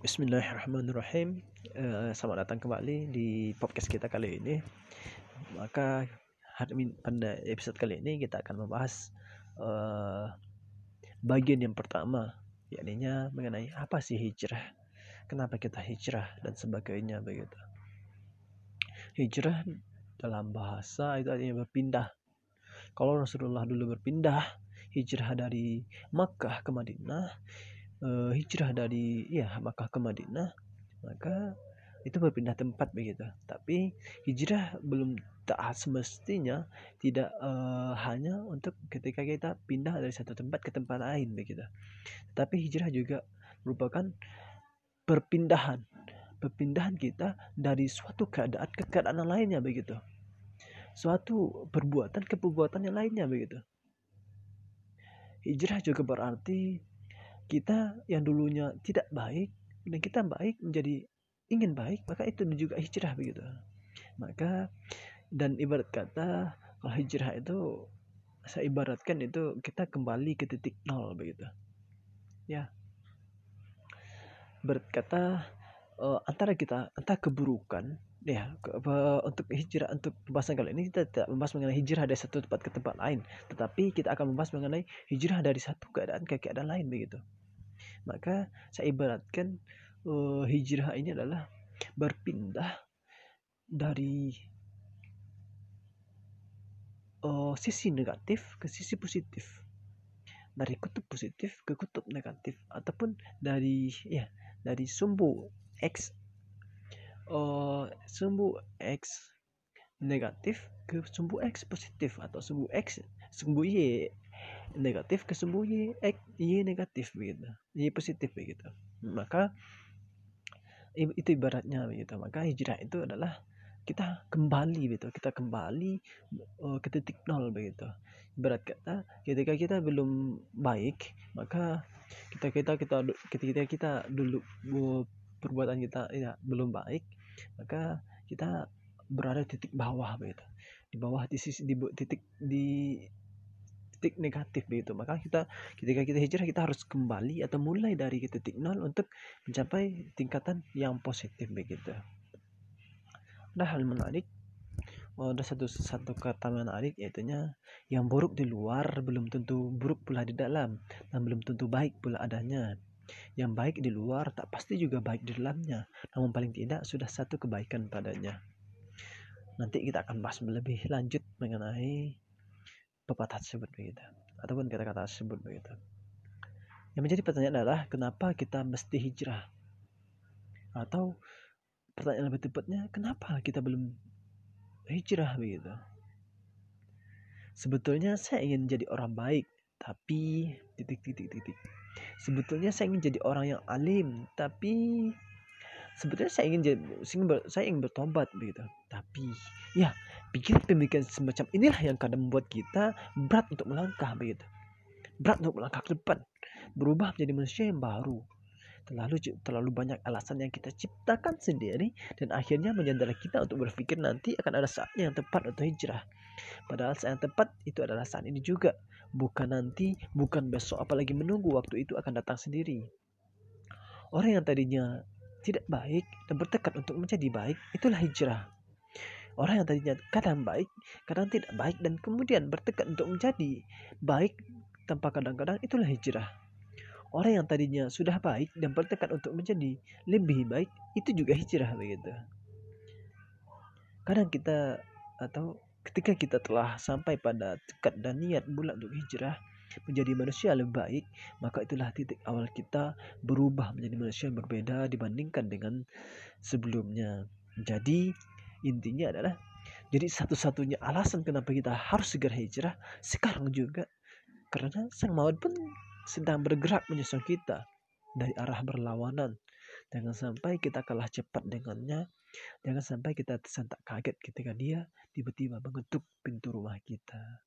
Bismillahirrahmanirrahim. Uh, selamat datang kembali di podcast kita kali ini. Maka hari pada episode kali ini kita akan membahas uh, bagian yang pertama, yakni mengenai apa sih hijrah, kenapa kita hijrah dan sebagainya begitu. Hijrah dalam bahasa itu artinya berpindah. Kalau Rasulullah dulu berpindah, hijrah dari Makkah ke Madinah, uh, hijrah dari ya Makkah ke Madinah maka itu berpindah tempat begitu. Tapi hijrah belum tak semestinya tidak uh, hanya untuk ketika kita pindah dari satu tempat ke tempat lain begitu. Tapi hijrah juga merupakan perpindahan perpindahan kita dari suatu keadaan ke keadaan lainnya begitu. Suatu perbuatan ke perbuatan yang lainnya begitu. Hijrah juga berarti kita yang dulunya tidak baik dan kita baik menjadi ingin baik maka itu juga hijrah begitu. Maka dan ibarat kata kalau hijrah itu saya ibaratkan itu kita kembali ke titik nol begitu. Ya. Berkata uh, antara kita antara keburukan ya ke, uh, untuk hijrah untuk pembahasan kali ini kita tidak membahas mengenai hijrah dari satu tempat ke tempat lain. Tetapi kita akan membahas mengenai hijrah dari satu keadaan ke keadaan lain begitu maka saya ibaratkan uh, hijrah ini adalah berpindah dari uh, sisi negatif ke sisi positif. Dari kutub positif ke kutub negatif. Ataupun dari ya dari sumbu x uh, sumbu x negatif ke sumbu x positif atau sumbu x sumbu y negatif kesembunyi X Y negatif begitu. Y positif begitu. Maka itu ibaratnya begitu. Maka hijrah itu adalah kita kembali begitu. Kita kembali uh, ke titik nol begitu. Berat kata ketika kita belum baik maka kita kita kita ketika kita dulu perbuatan kita ya belum baik maka kita berada di titik bawah begitu. Di bawah di sisi di titik di titik negatif begitu. Maka kita ketika kita hijrah kita harus kembali atau mulai dari titik nol untuk mencapai tingkatan yang positif begitu. Ada hal menarik oh, ada satu satu kata menarik yaitu yang buruk di luar belum tentu buruk pula di dalam dan belum tentu baik pula adanya. Yang baik di luar tak pasti juga baik di dalamnya namun paling tidak sudah satu kebaikan padanya. Nanti kita akan bahas lebih lanjut mengenai pepatah tersebut begitu ataupun kata-kata tersebut begitu. Yang menjadi pertanyaan adalah kenapa kita mesti hijrah? Atau pertanyaan lebih tepatnya kenapa kita belum hijrah begitu? Sebetulnya saya ingin jadi orang baik, tapi titik titik titik. Sebetulnya saya ingin jadi orang yang alim, tapi sebetulnya saya ingin jadi saya ingin bertobat begitu. Tapi ya Pikiran-pemikiran semacam inilah yang kadang membuat kita berat untuk melangkah begitu. Berat untuk melangkah ke depan. Berubah menjadi manusia yang baru. Terlalu terlalu banyak alasan yang kita ciptakan sendiri dan akhirnya menyandera kita untuk berpikir nanti akan ada saatnya yang tepat untuk hijrah. Padahal saat yang tepat itu adalah saat ini juga. Bukan nanti, bukan besok, apalagi menunggu waktu itu akan datang sendiri. Orang yang tadinya tidak baik dan bertekad untuk menjadi baik, itulah hijrah. Orang yang tadinya kadang baik, kadang tidak baik dan kemudian bertekad untuk menjadi baik tanpa kadang-kadang itulah hijrah. Orang yang tadinya sudah baik dan bertekad untuk menjadi lebih baik itu juga hijrah begitu. Kadang kita atau ketika kita telah sampai pada tekad dan niat bulat untuk hijrah menjadi manusia lebih baik, maka itulah titik awal kita berubah menjadi manusia yang berbeda dibandingkan dengan sebelumnya. Jadi Intinya adalah jadi satu-satunya alasan kenapa kita harus segera hijrah sekarang juga karena sang maut pun sedang bergerak menyusul kita dari arah berlawanan. Jangan sampai kita kalah cepat dengannya. Jangan sampai kita tersentak kaget ketika dia tiba-tiba mengetuk pintu rumah kita.